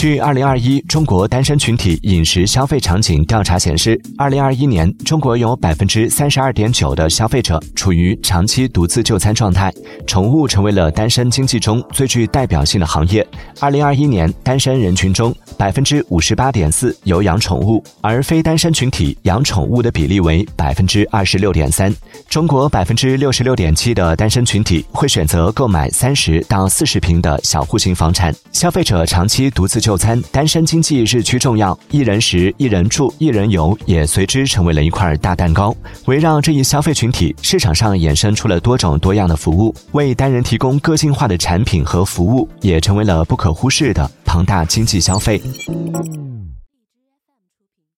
据二零二一中国单身群体饮食消费场景调查显示，二零二一年中国有百分之三十二点九的消费者处于长期独自就餐状态，宠物成为了单身经济中最具代表性的行业。二零二一年单身人群中，百分之五十八点四有养宠物，而非单身群体养宠物的比例为百分之二十六点三。中国百分之六十六点七的单身群体会选择购买三十到四十平的小户型房产，消费者长期独自就。就餐，单身经济日趋重要，一人食、一人住、一人游也随之成为了一块大蛋糕。围绕这一消费群体，市场上衍生出了多种多样的服务，为单人提供个性化的产品和服务，也成为了不可忽视的庞大经济消费。